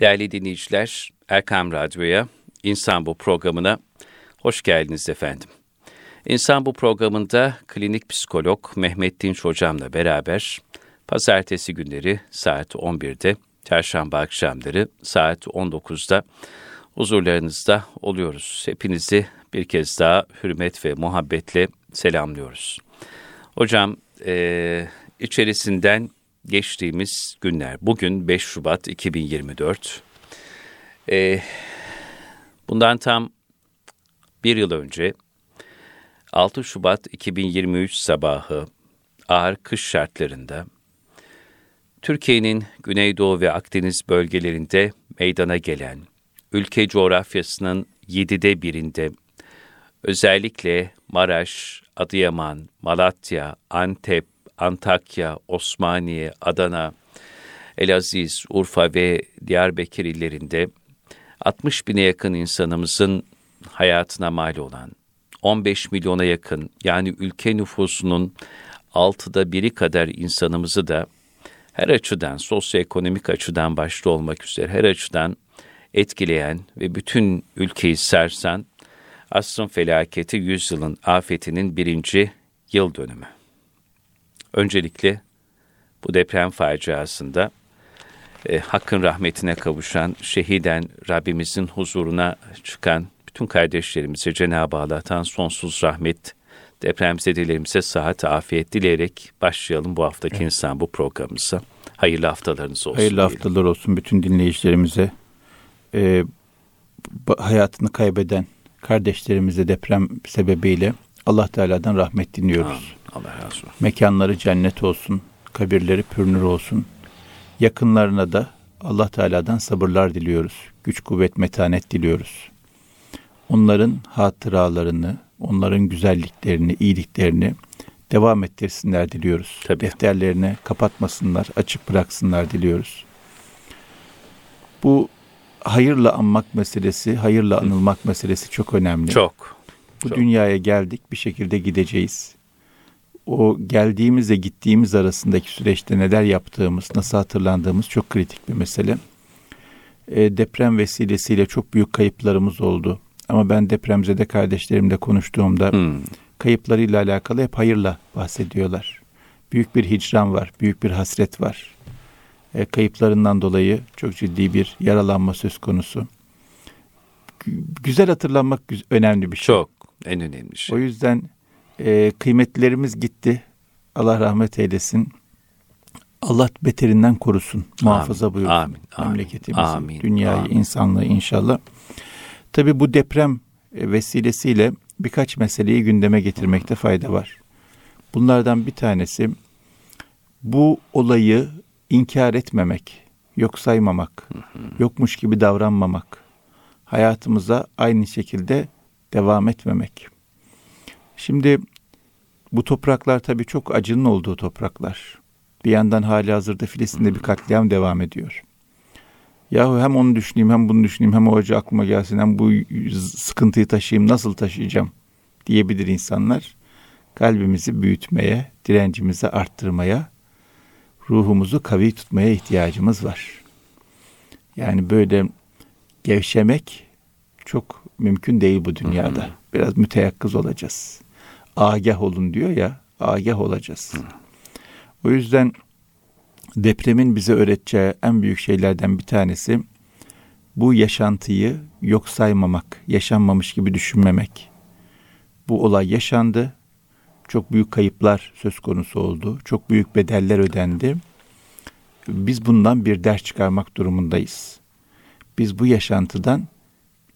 Değerli dinleyiciler, Erkam Radyo'ya, İnsan Bu programına hoş geldiniz efendim. İnsan Bu programında klinik psikolog Mehmet Dinç hocamla beraber pazartesi günleri saat 11'de, çarşamba akşamları saat 19'da huzurlarınızda oluyoruz. Hepinizi bir kez daha hürmet ve muhabbetle selamlıyoruz. Hocam, e, içerisinden geçtiğimiz günler. Bugün 5 Şubat 2024. Ee, bundan tam bir yıl önce 6 Şubat 2023 sabahı ağır kış şartlarında Türkiye'nin Güneydoğu ve Akdeniz bölgelerinde meydana gelen ülke coğrafyasının yedide birinde özellikle Maraş, Adıyaman, Malatya, Antep, Antakya, Osmaniye, Adana, Elaziz, Urfa ve Diyarbakır illerinde 60 bine yakın insanımızın hayatına mal olan 15 milyona yakın yani ülke nüfusunun altıda biri kadar insanımızı da her açıdan, sosyoekonomik açıdan başta olmak üzere her açıdan etkileyen ve bütün ülkeyi sersen asrın felaketi yüzyılın afetinin birinci yıl dönümü. Öncelikle bu deprem faciasında e, hakkın rahmetine kavuşan, şehiden Rabbimizin huzuruna çıkan bütün kardeşlerimize Cenab-ı Allah'tan sonsuz rahmet, depremzedelerimize sıhhat, afiyet dileyerek başlayalım bu haftaki evet. insan bu programımıza. Hayırlı haftalarınız olsun. Hayırlı diyelim. haftalar olsun bütün dinleyicilerimize. E, hayatını kaybeden kardeşlerimize deprem sebebiyle Allah Teala'dan rahmet dinliyoruz. Amin. Allah razı olsun. Mekanları cennet olsun, kabirleri pürnür olsun. Yakınlarına da Allah Teala'dan sabırlar diliyoruz. Güç, kuvvet, metanet diliyoruz. Onların hatıralarını, onların güzelliklerini, iyiliklerini devam ettirsinler diliyoruz. Tabii. Defterlerini kapatmasınlar, açık bıraksınlar diliyoruz. Bu hayırla anmak meselesi, hayırla anılmak meselesi çok önemli. Çok. Bu çok. dünyaya geldik, bir şekilde gideceğiz o geldiğimizle gittiğimiz arasındaki süreçte neler yaptığımız, nasıl hatırlandığımız çok kritik bir mesele. E, deprem vesilesiyle çok büyük kayıplarımız oldu. Ama ben depremzede kardeşlerimle konuştuğumda hmm. kayıplarıyla alakalı hep hayırla bahsediyorlar. Büyük bir hicran var, büyük bir hasret var. E, kayıplarından dolayı çok ciddi bir yaralanma söz konusu. Güzel hatırlanmak önemli bir şey. Çok, en önemli şey. O yüzden e, kıymetlilerimiz gitti. Allah rahmet eylesin. Allah beterinden korusun. Muhafaza amin, buyursun. Amin, memleketimizi, amin, dünyayı, amin. insanlığı inşallah. Tabi bu deprem vesilesiyle birkaç meseleyi gündeme getirmekte fayda var. Bunlardan bir tanesi bu olayı inkar etmemek, yok saymamak, yokmuş gibi davranmamak, hayatımıza aynı şekilde devam etmemek. Şimdi bu topraklar tabii çok acının olduğu topraklar. Bir yandan hali hazırda Filistin'de bir katliam devam ediyor. Yahu hem onu düşüneyim hem bunu düşüneyim hem o acı aklıma gelsin hem bu sıkıntıyı taşıyayım nasıl taşıyacağım diyebilir insanlar. Kalbimizi büyütmeye, direncimizi arttırmaya, ruhumuzu kavi tutmaya ihtiyacımız var. Yani böyle gevşemek çok mümkün değil bu dünyada. Biraz müteyakkız olacağız agah olun diyor ya, agah olacağız. Hı. O yüzden depremin bize öğreteceği en büyük şeylerden bir tanesi bu yaşantıyı yok saymamak, yaşanmamış gibi düşünmemek. Bu olay yaşandı. Çok büyük kayıplar söz konusu oldu. Çok büyük bedeller ödendi. Biz bundan bir ders çıkarmak durumundayız. Biz bu yaşantıdan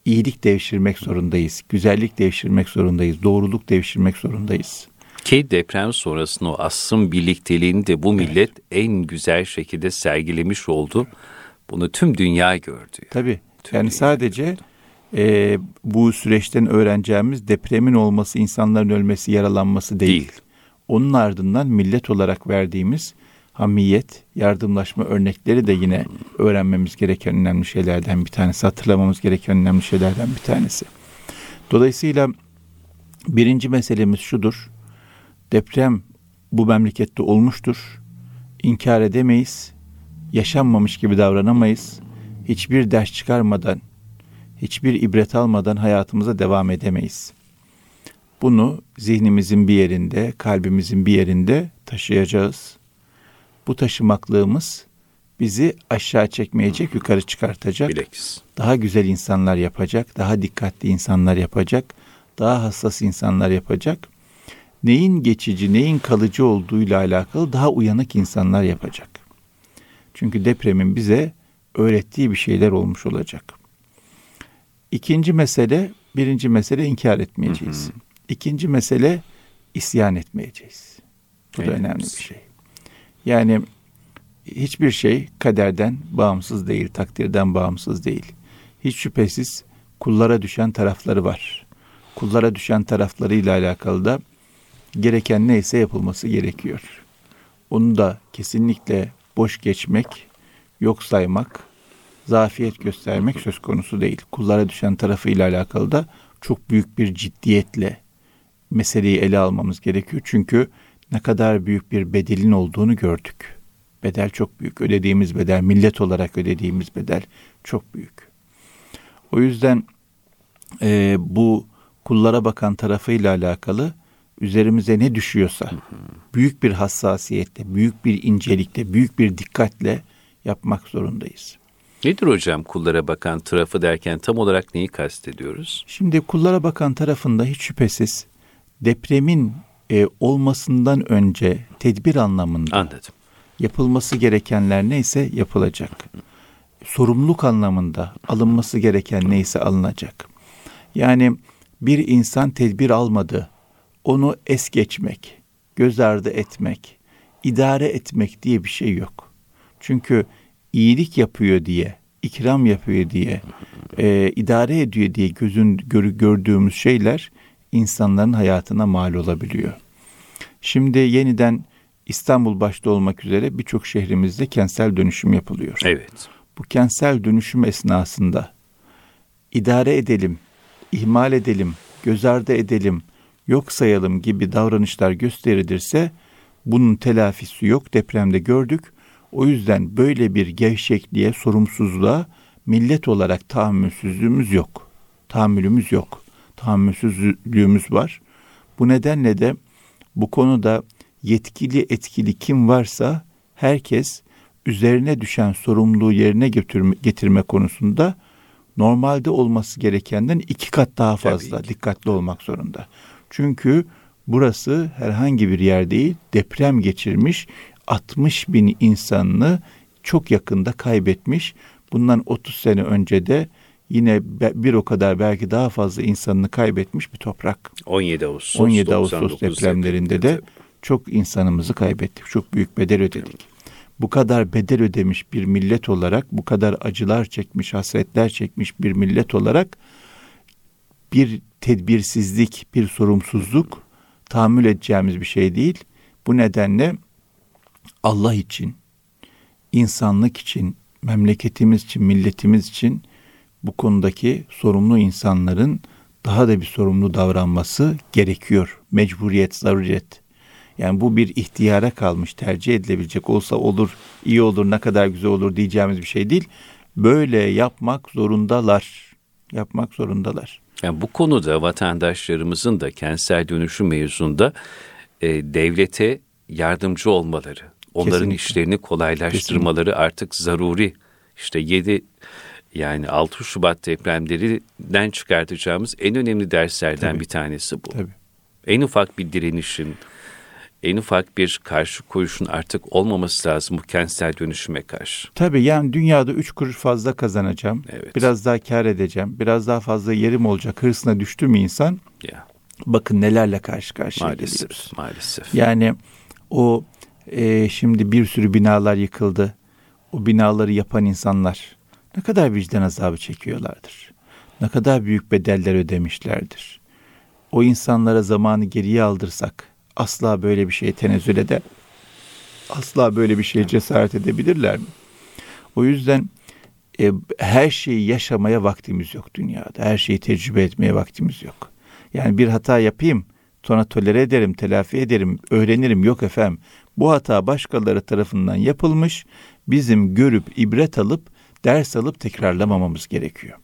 iyilik devşirmek zorundayız. Güzellik devşirmek zorundayız. Doğruluk devşirmek zorundayız. Ki deprem sonrasında o asrın birlikteliğini de bu millet evet. en güzel şekilde sergilemiş oldu. Bunu tüm dünya gördü. Tabii. Tüm yani sadece e, bu süreçten öğreneceğimiz depremin olması, insanların ölmesi, yaralanması değil. değil. Onun ardından millet olarak verdiğimiz hamiyet, yardımlaşma örnekleri de yine öğrenmemiz gereken önemli şeylerden bir tanesi, hatırlamamız gereken önemli şeylerden bir tanesi. Dolayısıyla birinci meselemiz şudur. Deprem bu memlekette olmuştur. İnkar edemeyiz. Yaşanmamış gibi davranamayız. hiçbir ders çıkarmadan, hiçbir ibret almadan hayatımıza devam edemeyiz. Bunu zihnimizin bir yerinde, kalbimizin bir yerinde taşıyacağız. Bu taşımaklığımız bizi aşağı çekmeyecek, yukarı çıkartacak. Bilekis. Daha güzel insanlar yapacak, daha dikkatli insanlar yapacak, daha hassas insanlar yapacak. Neyin geçici, neyin kalıcı olduğuyla alakalı daha uyanık insanlar yapacak. Çünkü depremin bize öğrettiği bir şeyler olmuş olacak. İkinci mesele, birinci mesele inkar etmeyeceğiz. Hı hı. İkinci mesele isyan etmeyeceğiz. Bu evet. da önemli bir şey. Yani hiçbir şey kaderden bağımsız değil, takdirden bağımsız değil. Hiç şüphesiz kullara düşen tarafları var. Kullara düşen taraflarıyla alakalı da gereken neyse yapılması gerekiyor. Onu da kesinlikle boş geçmek, yok saymak, zafiyet göstermek söz konusu değil. Kullara düşen tarafıyla alakalı da çok büyük bir ciddiyetle meseleyi ele almamız gerekiyor. Çünkü ne kadar büyük bir bedelin olduğunu gördük. Bedel çok büyük. Ödediğimiz bedel, millet olarak ödediğimiz bedel çok büyük. O yüzden e, bu kullara bakan tarafıyla alakalı üzerimize ne düşüyorsa büyük bir hassasiyetle, büyük bir incelikle, büyük bir dikkatle yapmak zorundayız. Nedir hocam kullara bakan tarafı derken tam olarak neyi kastediyoruz? Şimdi kullara bakan tarafında hiç şüphesiz depremin e, olmasından önce tedbir anlamında Anladım. yapılması gerekenler neyse yapılacak. Sorumluluk anlamında alınması gereken neyse alınacak. Yani bir insan tedbir almadı, onu es geçmek, göz ardı etmek, idare etmek diye bir şey yok. Çünkü iyilik yapıyor diye, ikram yapıyor diye, e, idare ediyor diye gözün gör, gördüğümüz şeyler insanların hayatına mal olabiliyor. Şimdi yeniden İstanbul başta olmak üzere birçok şehrimizde kentsel dönüşüm yapılıyor. Evet. Bu kentsel dönüşüm esnasında idare edelim, ihmal edelim, göz ardı edelim, yok sayalım gibi davranışlar gösterilirse bunun telafisi yok. Depremde gördük. O yüzden böyle bir gevşekliğe, sorumsuzluğa millet olarak tahammülsüzlüğümüz yok. Tahammülümüz yok. Tahammülsüzlüğümüz var. Bu nedenle de bu konuda yetkili etkili kim varsa herkes üzerine düşen sorumluluğu yerine getirme, getirme konusunda normalde olması gerekenden iki kat daha fazla dikkatli olmak zorunda. Çünkü burası herhangi bir yer değil, deprem geçirmiş 60 bin insanını çok yakında kaybetmiş. Bundan 30 sene önce de yine bir o kadar belki daha fazla insanını kaybetmiş bir toprak. 17 Ağustos, 17 Ağustos depremlerinde de çok insanımızı kaybettik. Çok büyük bedel ödedik. Bu kadar bedel ödemiş bir millet olarak, bu kadar acılar çekmiş, hasretler çekmiş bir millet olarak bir tedbirsizlik, bir sorumsuzluk tahammül edeceğimiz bir şey değil. Bu nedenle Allah için, insanlık için, memleketimiz için, milletimiz için bu konudaki sorumlu insanların daha da bir sorumlu davranması gerekiyor. Mecburiyet, zaruriyet. Yani bu bir ihtiyara kalmış, tercih edilebilecek olsa olur, iyi olur, ne kadar güzel olur diyeceğimiz bir şey değil. Böyle yapmak zorundalar. Yapmak zorundalar. Yani bu konuda vatandaşlarımızın da kentsel dönüşüm mevzunda e, devlete yardımcı olmaları, onların Kesinlikle. işlerini kolaylaştırmaları Kesinlikle. artık zaruri. İşte 7 yani 6 Şubat depremlerinden çıkartacağımız en önemli derslerden Tabii. bir tanesi bu. Tabii. En ufak bir direnişin, en ufak bir karşı koyuşun artık olmaması lazım bu kentsel dönüşüme karşı. Tabii yani dünyada üç kuruş fazla kazanacağım. Evet. Biraz daha kar edeceğim. Biraz daha fazla yerim olacak. Hırsına düştü mü insan? Ya. Bakın nelerle karşı karşıya maalesef, geliyoruz. Maalesef. Yani o e, şimdi bir sürü binalar yıkıldı. O binaları yapan insanlar ne kadar vicdan azabı çekiyorlardır. Ne kadar büyük bedeller ödemişlerdir. O insanlara zamanı geriye aldırsak asla böyle bir şeye tenezzül eder. Asla böyle bir şeye cesaret edebilirler mi? O yüzden e, her şeyi yaşamaya vaktimiz yok dünyada. Her şeyi tecrübe etmeye vaktimiz yok. Yani bir hata yapayım, sonra tolere ederim, telafi ederim, öğrenirim. Yok efendim. Bu hata başkaları tarafından yapılmış. Bizim görüp ibret alıp ders alıp tekrarlamamamız gerekiyor.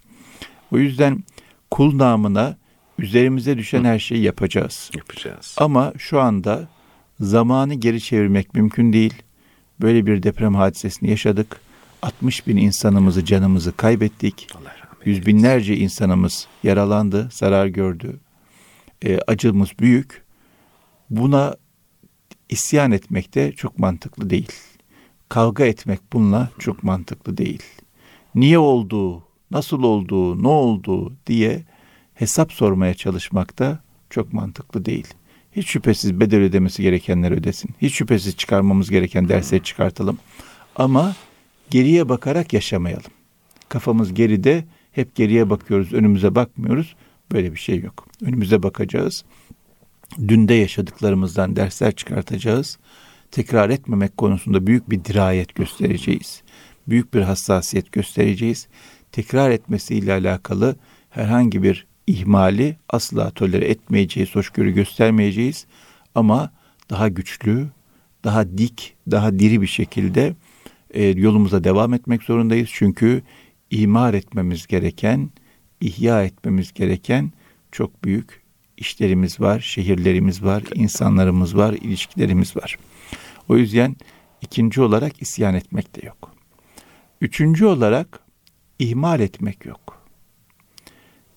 O yüzden kul namına üzerimize düşen her şeyi yapacağız. Yapacağız. Ama şu anda zamanı geri çevirmek mümkün değil. Böyle bir deprem hadisesini yaşadık. 60 bin insanımızı, canımızı kaybettik. Yüz binlerce insanımız yaralandı, zarar gördü. E, acımız büyük. Buna isyan etmek de çok mantıklı değil. Kavga etmek bununla çok mantıklı değil. Niye oldu, nasıl oldu, ne oldu diye hesap sormaya çalışmak da çok mantıklı değil. Hiç şüphesiz bedel ödemesi gerekenler ödesin. Hiç şüphesiz çıkarmamız gereken dersleri çıkartalım. Ama geriye bakarak yaşamayalım. Kafamız geride, hep geriye bakıyoruz, önümüze bakmıyoruz. Böyle bir şey yok. Önümüze bakacağız. Dünde yaşadıklarımızdan dersler çıkartacağız. Tekrar etmemek konusunda büyük bir dirayet göstereceğiz. Büyük bir hassasiyet göstereceğiz. Tekrar etmesiyle alakalı herhangi bir ihmali asla tolere etmeyeceğiz, hoşgörü göstermeyeceğiz. Ama daha güçlü, daha dik, daha diri bir şekilde e, yolumuza devam etmek zorundayız. Çünkü imar etmemiz gereken, ihya etmemiz gereken çok büyük işlerimiz var, şehirlerimiz var, insanlarımız var, ilişkilerimiz var. O yüzden ikinci olarak isyan etmek de yok. Üçüncü olarak ihmal etmek yok.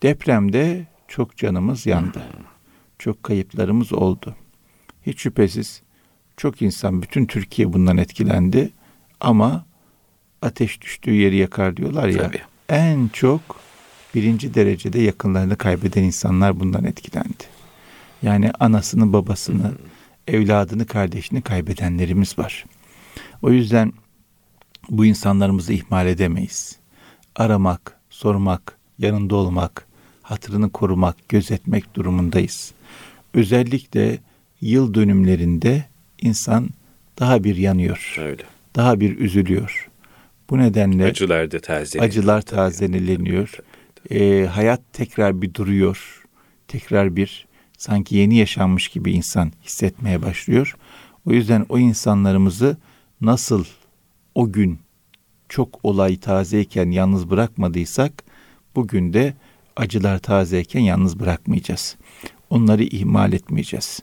Depremde çok canımız yandı. Çok kayıplarımız oldu. Hiç şüphesiz çok insan, bütün Türkiye bundan etkilendi. Ama ateş düştüğü yeri yakar diyorlar ya. Tabii. En çok birinci derecede yakınlarını kaybeden insanlar bundan etkilendi. Yani anasını, babasını, hmm. evladını, kardeşini kaybedenlerimiz var. O yüzden bu insanlarımızı ihmal edemeyiz. Aramak, sormak, yanında olmak, hatırını korumak, gözetmek durumundayız. Özellikle yıl dönümlerinde insan daha bir yanıyor. Öyle. Daha bir üzülüyor. Bu nedenle acılar da tazeleniyor. Acılar tazeleniyor. Ee, hayat tekrar bir duruyor. Tekrar bir sanki yeni yaşanmış gibi insan hissetmeye başlıyor. O yüzden o insanlarımızı nasıl o gün çok olay tazeyken yalnız bırakmadıysak bugün de acılar tazeyken yalnız bırakmayacağız. Onları ihmal etmeyeceğiz.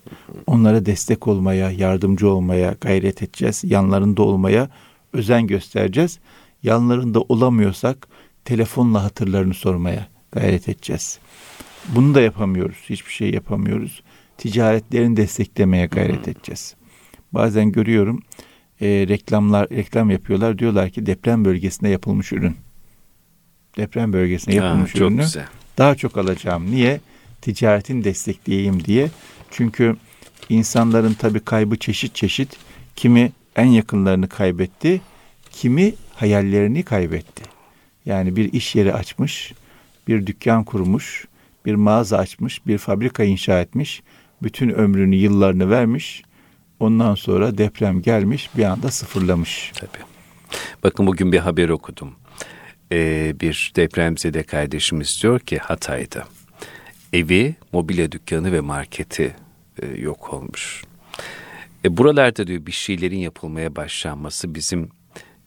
Onlara destek olmaya, yardımcı olmaya gayret edeceğiz. Yanlarında olmaya özen göstereceğiz. Yanlarında olamıyorsak telefonla hatırlarını sormaya gayret edeceğiz. Bunu da yapamıyoruz. Hiçbir şey yapamıyoruz. Ticaretlerini desteklemeye gayret edeceğiz. Bazen görüyorum e, reklamlar reklam yapıyorlar. Diyorlar ki deprem bölgesinde yapılmış ürün. Deprem bölgesinde yapılmış ha, çok ürünü güzel. daha çok alacağım. Niye? Ticaretin destekleyeyim diye. Çünkü insanların tabii kaybı çeşit çeşit. Kimi en yakınlarını kaybetti, kimi hayallerini kaybetti. Yani bir iş yeri açmış, bir dükkan kurmuş, bir mağaza açmış, bir fabrika inşa etmiş, bütün ömrünü, yıllarını vermiş. Ondan sonra deprem gelmiş, bir anda sıfırlamış. Tabii. Bakın bugün bir haber okudum. Ee, bir depremzede kardeşimiz diyor ki Hatay'da evi, mobilya dükkanı ve marketi e, yok olmuş. E, buralarda diyor bir şeylerin yapılmaya başlanması bizim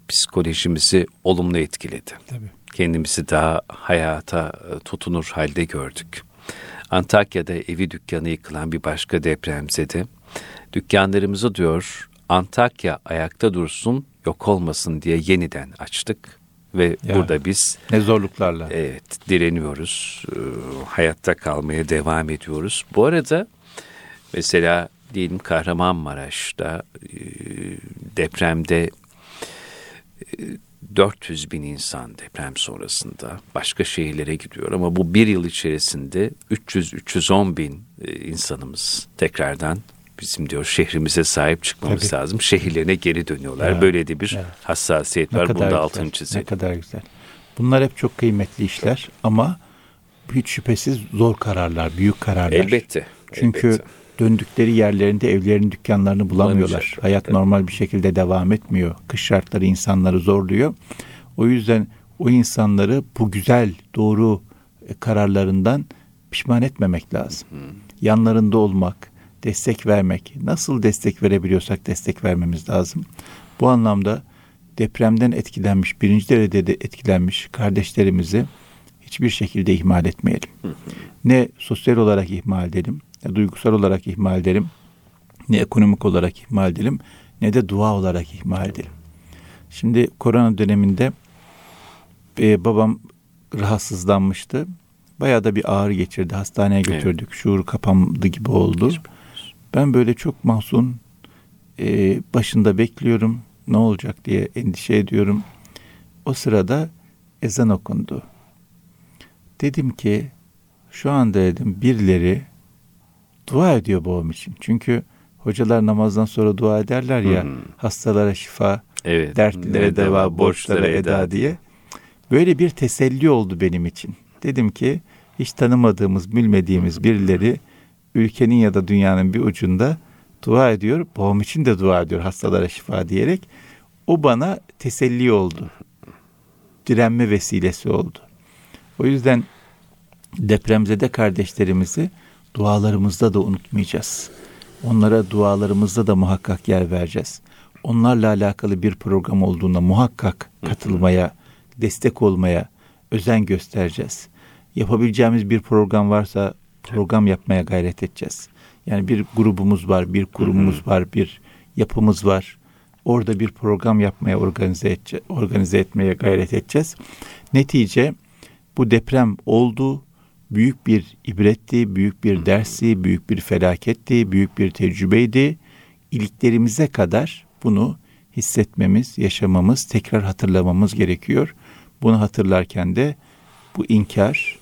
psikolojimizi olumlu etkiledi. Tabii. Kendimizi daha hayata e, tutunur halde gördük. Antakya'da evi dükkanı yıkılan bir başka depremzede dükkanlarımızı diyor Antakya ayakta dursun yok olmasın diye yeniden açtık ve ya, burada biz ne zorluklarla. Evet direniyoruz e, hayatta kalmaya devam ediyoruz. Bu arada mesela diyelim Kahramanmaraş'ta e, depremde 400 e, bin insan deprem sonrasında başka şehirlere gidiyor ama bu bir yıl içerisinde 300-310 bin e, insanımız tekrardan bizim diyor şehrimize sahip çıkmamız Tabii. lazım. Şehirlerine geri dönüyorlar. Ya, Böyle de bir ya. hassasiyet ne var. Bunda altını çizelim. Ne kadar güzel. Bunlar hep çok kıymetli işler ama hiç şüphesiz zor kararlar, büyük kararlar. Elbette. Çünkü elbette döndükleri yerlerinde evlerin dükkanlarını bulamıyorlar. Hayat normal bir şekilde devam etmiyor. Kış şartları insanları zorluyor. O yüzden o insanları bu güzel, doğru e, kararlarından pişman etmemek lazım. Yanlarında olmak, destek vermek, nasıl destek verebiliyorsak destek vermemiz lazım. Bu anlamda depremden etkilenmiş, birinci derecede de etkilenmiş kardeşlerimizi hiçbir şekilde ihmal etmeyelim. Ne sosyal olarak ihmal edelim, ne duygusal olarak ihmal edelim, ne ekonomik olarak ihmal edelim, ne de dua olarak ihmal edelim. Şimdi korona döneminde e, babam rahatsızlanmıştı. Bayağı da bir ağrı geçirdi. Hastaneye götürdük. Evet. Şuur kapandı gibi oldu. Ben böyle çok mahzun e, başında bekliyorum. Ne olacak diye endişe ediyorum. O sırada ezan okundu. Dedim ki şu anda dedim birileri dua ediyor babam için. Çünkü hocalar namazdan sonra dua ederler ya hmm. hastalara şifa, evet. dertlilere deva, borçlara eda diye. Böyle bir teselli oldu benim için. Dedim ki hiç tanımadığımız, bilmediğimiz birileri ülkenin ya da dünyanın bir ucunda dua ediyor. Babam için de dua ediyor hastalara şifa diyerek. O bana teselli oldu. Direnme vesilesi oldu. O yüzden depremzede kardeşlerimizi dualarımızda da unutmayacağız. Onlara dualarımızda da muhakkak yer vereceğiz. Onlarla alakalı bir program olduğunda muhakkak katılmaya, destek olmaya özen göstereceğiz. Yapabileceğimiz bir program varsa program yapmaya gayret edeceğiz. Yani bir grubumuz var, bir kurumumuz var, bir yapımız var. Orada bir program yapmaya organize, edece, organize etmeye gayret edeceğiz. Netice bu deprem oldu, büyük bir ibretti, büyük bir dersi, büyük bir felaketti, büyük bir tecrübeydi. İliklerimize kadar bunu hissetmemiz, yaşamamız, tekrar hatırlamamız gerekiyor. Bunu hatırlarken de bu inkar,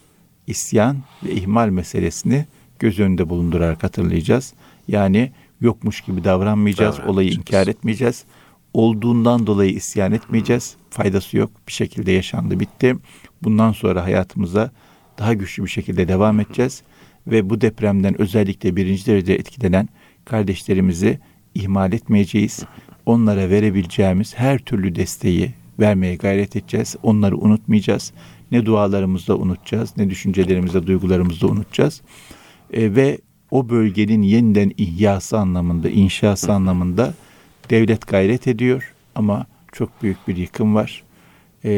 isyan ve ihmal meselesini göz önünde bulundurarak hatırlayacağız. Yani yokmuş gibi davranmayacağız, olayı inkar etmeyeceğiz. Olduğundan dolayı isyan etmeyeceğiz. Faydası yok. Bir şekilde yaşandı, bitti. Bundan sonra hayatımıza daha güçlü bir şekilde devam edeceğiz. Ve bu depremden özellikle birinci derece etkilenen kardeşlerimizi ihmal etmeyeceğiz. Onlara verebileceğimiz her türlü desteği vermeye gayret edeceğiz. Onları unutmayacağız. Ne dualarımızda unutacağız, ne düşüncelerimizde, duygularımızda unutacağız. E, ve o bölgenin yeniden ihyası anlamında, inşası anlamında devlet gayret ediyor ama çok büyük bir yıkım var. E,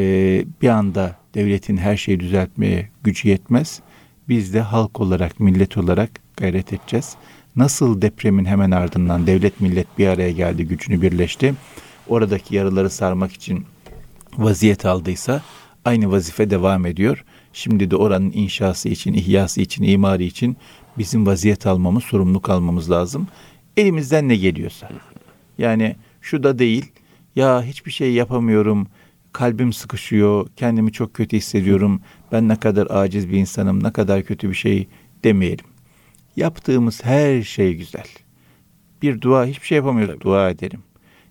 bir anda devletin her şeyi düzeltmeye gücü yetmez. Biz de halk olarak, millet olarak gayret edeceğiz. Nasıl depremin hemen ardından devlet millet bir araya geldi, gücünü birleşti. Oradaki yaraları sarmak için vaziyet aldıysa aynı vazife devam ediyor. Şimdi de oranın inşası için, ihyası için, imari için bizim vaziyet almamız, sorumluluk almamız lazım. Elimizden ne geliyorsa. Yani şu da değil, ya hiçbir şey yapamıyorum, kalbim sıkışıyor, kendimi çok kötü hissediyorum, ben ne kadar aciz bir insanım, ne kadar kötü bir şey demeyelim. Yaptığımız her şey güzel. Bir dua, hiçbir şey yapamıyoruz, Tabii. dua edelim.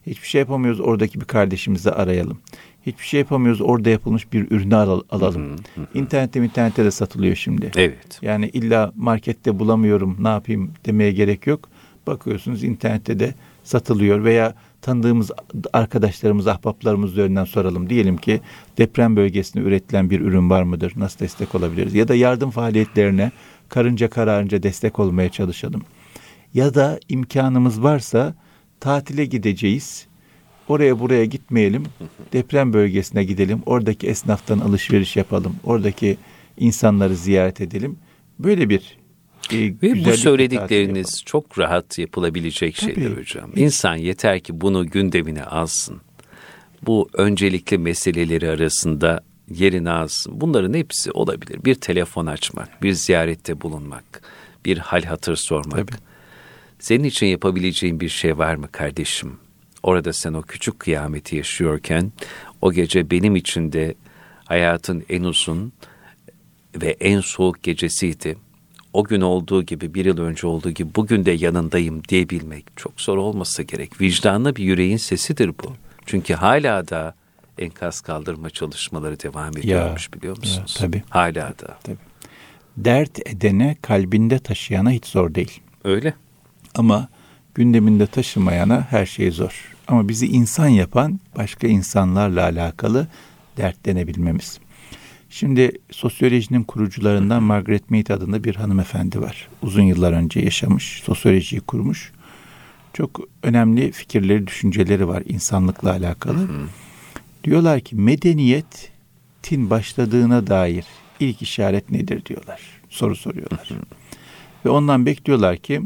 Hiçbir şey yapamıyoruz, oradaki bir kardeşimizi arayalım. Hiçbir şey yapamıyoruz. Orada yapılmış bir ürünü al, alalım. Hı hı. İnternette internette de satılıyor şimdi. Evet. Yani illa markette bulamıyorum ne yapayım demeye gerek yok. Bakıyorsunuz internette de satılıyor veya tanıdığımız arkadaşlarımız, ahbaplarımız üzerinden soralım. Diyelim ki deprem bölgesinde üretilen bir ürün var mıdır? Nasıl destek olabiliriz? Ya da yardım faaliyetlerine karınca kararınca destek olmaya çalışalım. Ya da imkanımız varsa tatile gideceğiz Oraya buraya gitmeyelim. Deprem bölgesine gidelim. Oradaki esnaftan alışveriş yapalım. Oradaki insanları ziyaret edelim. Böyle bir e, Ve bu söyledikleriniz çok rahat yapılabilecek Tabii. şeyler hocam. İnsan yeter ki bunu gündemine alsın. Bu öncelikli meseleleri arasında yerini alsın. Bunların hepsi olabilir. Bir telefon açmak, bir ziyarette bulunmak, bir hal hatır sormak. Tabii. Senin için yapabileceğin bir şey var mı kardeşim? Orada sen o küçük kıyameti yaşıyorken o gece benim için de hayatın en uzun ve en soğuk gecesiydi. O gün olduğu gibi bir yıl önce olduğu gibi bugün de yanındayım diyebilmek çok zor olmasa gerek. Vicdanlı bir yüreğin sesidir bu. Çünkü hala da enkaz kaldırma çalışmaları devam ediyormuş ya, biliyor musunuz? Ya, tabii. Hala da. Tabii. Dert edene kalbinde taşıyana hiç zor değil. Öyle. Ama gündeminde taşımayana her şey zor. Ama bizi insan yapan başka insanlarla alakalı dertlenebilmemiz. Şimdi sosyolojinin kurucularından Margaret Mead adında bir hanımefendi var. Uzun yıllar önce yaşamış, sosyolojiyi kurmuş. Çok önemli fikirleri, düşünceleri var insanlıkla alakalı. Diyorlar ki medeniyetin başladığına dair ilk işaret nedir diyorlar. Soru soruyorlar. Ve ondan bekliyorlar ki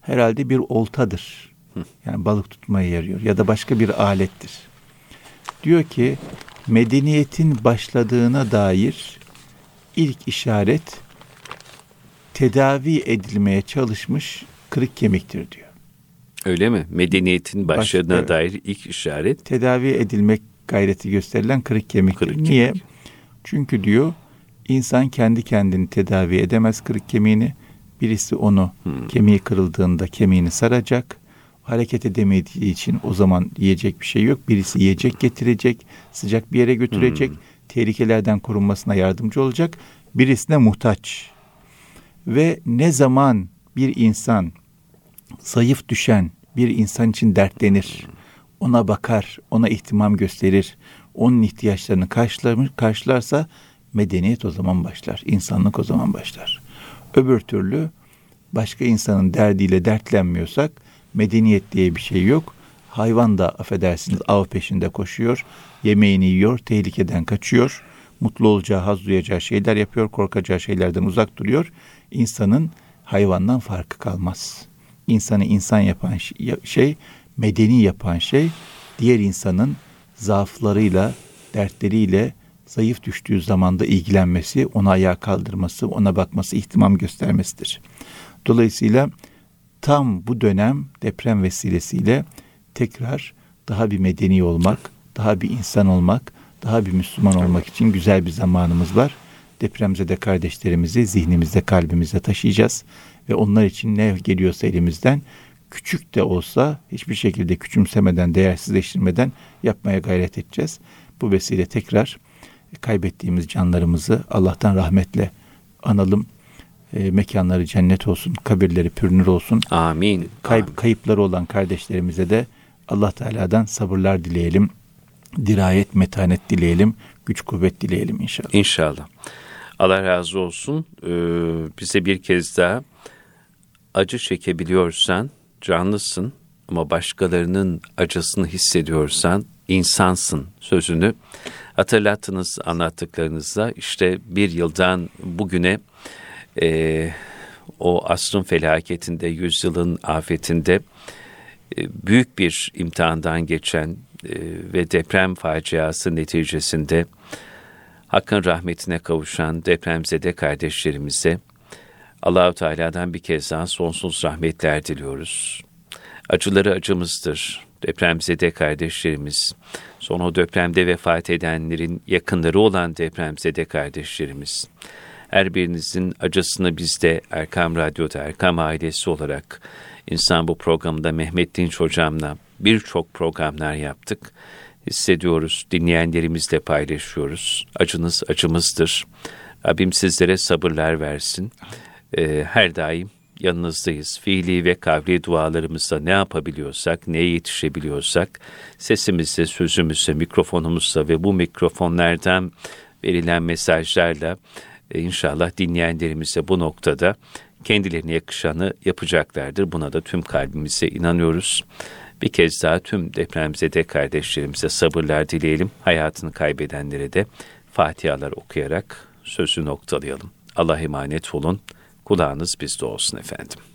herhalde bir oltadır. Yani balık tutmaya yarıyor ya da başka bir alettir. Diyor ki medeniyetin başladığına dair ilk işaret tedavi edilmeye çalışmış kırık kemiktir diyor. Öyle mi? Medeniyetin başladığına Baş, dair ilk işaret. Tedavi edilmek gayreti gösterilen kırık kemiktir. Kırık Niye? Kemik. Çünkü diyor insan kendi kendini tedavi edemez kırık kemiğini. Birisi onu hmm. kemiği kırıldığında kemiğini saracak. Hareket edemediği için o zaman yiyecek bir şey yok. Birisi yiyecek getirecek, sıcak bir yere götürecek, hmm. tehlikelerden korunmasına yardımcı olacak. Birisine muhtaç. Ve ne zaman bir insan zayıf düşen bir insan için dertlenir, ona bakar, ona ihtimam gösterir, onun ihtiyaçlarını karşılar, karşılarsa medeniyet o zaman başlar, insanlık o zaman başlar. Öbür türlü başka insanın derdiyle dertlenmiyorsak medeniyet diye bir şey yok. Hayvan da affedersiniz av peşinde koşuyor, yemeğini yiyor, tehlikeden kaçıyor, mutlu olacağı, haz duyacağı şeyler yapıyor, korkacağı şeylerden uzak duruyor. İnsanın hayvandan farkı kalmaz. İnsanı insan yapan şey, medeni yapan şey, diğer insanın zaaflarıyla, dertleriyle zayıf düştüğü zamanda ilgilenmesi, ona ayağa kaldırması, ona bakması, ihtimam göstermesidir. Dolayısıyla tam bu dönem deprem vesilesiyle tekrar daha bir medeni olmak, daha bir insan olmak, daha bir Müslüman olmak için güzel bir zamanımız var. Depremzede kardeşlerimizi zihnimizde, kalbimizde taşıyacağız ve onlar için ne geliyorsa elimizden küçük de olsa hiçbir şekilde küçümsemeden, değersizleştirmeden yapmaya gayret edeceğiz. Bu vesile tekrar kaybettiğimiz canlarımızı Allah'tan rahmetle analım. E, mekanları cennet olsun, kabirleri pürnür olsun. Amin. Kayıp, Amin. Kayıpları olan kardeşlerimize de Allah Teala'dan sabırlar dileyelim. Dirayet, metanet dileyelim. Güç, kuvvet dileyelim inşallah. İnşallah. Allah razı olsun. Ee, bize bir kez daha acı çekebiliyorsan canlısın ama başkalarının acısını hissediyorsan insansın sözünü hatırlattınız anlattıklarınızda. İşte bir yıldan bugüne e, o asrın felaketinde, yüzyılın afetinde e, büyük bir imtihandan geçen e, ve deprem faciası neticesinde Hakkın rahmetine kavuşan depremzede kardeşlerimize Allahu Teala'dan bir kez daha sonsuz rahmetler diliyoruz. Acıları acımızdır. Depremzede kardeşlerimiz, son o depremde vefat edenlerin yakınları olan depremzede kardeşlerimiz. Her birinizin acısını biz de Erkam Radyo'da, Erkam ailesi olarak insan bu programda Mehmet Dinç hocamla birçok programlar yaptık. Hissediyoruz, dinleyenlerimizle paylaşıyoruz. Acınız acımızdır. Rabbim sizlere sabırlar versin. Ee, her daim yanınızdayız. Fiili ve kavli dualarımızda ne yapabiliyorsak, neye yetişebiliyorsak, sesimizle, sözümüzle, mikrofonumuzla ve bu mikrofonlardan verilen mesajlarla e, inşallah dinleyenlerimize bu noktada kendilerine yakışanı yapacaklardır. Buna da tüm kalbimize inanıyoruz. Bir kez daha tüm depremzede kardeşlerimize sabırlar dileyelim. Hayatını kaybedenlere de fatihalar okuyarak sözü noktalayalım. Allah emanet olun. Kulağınız bizde olsun efendim.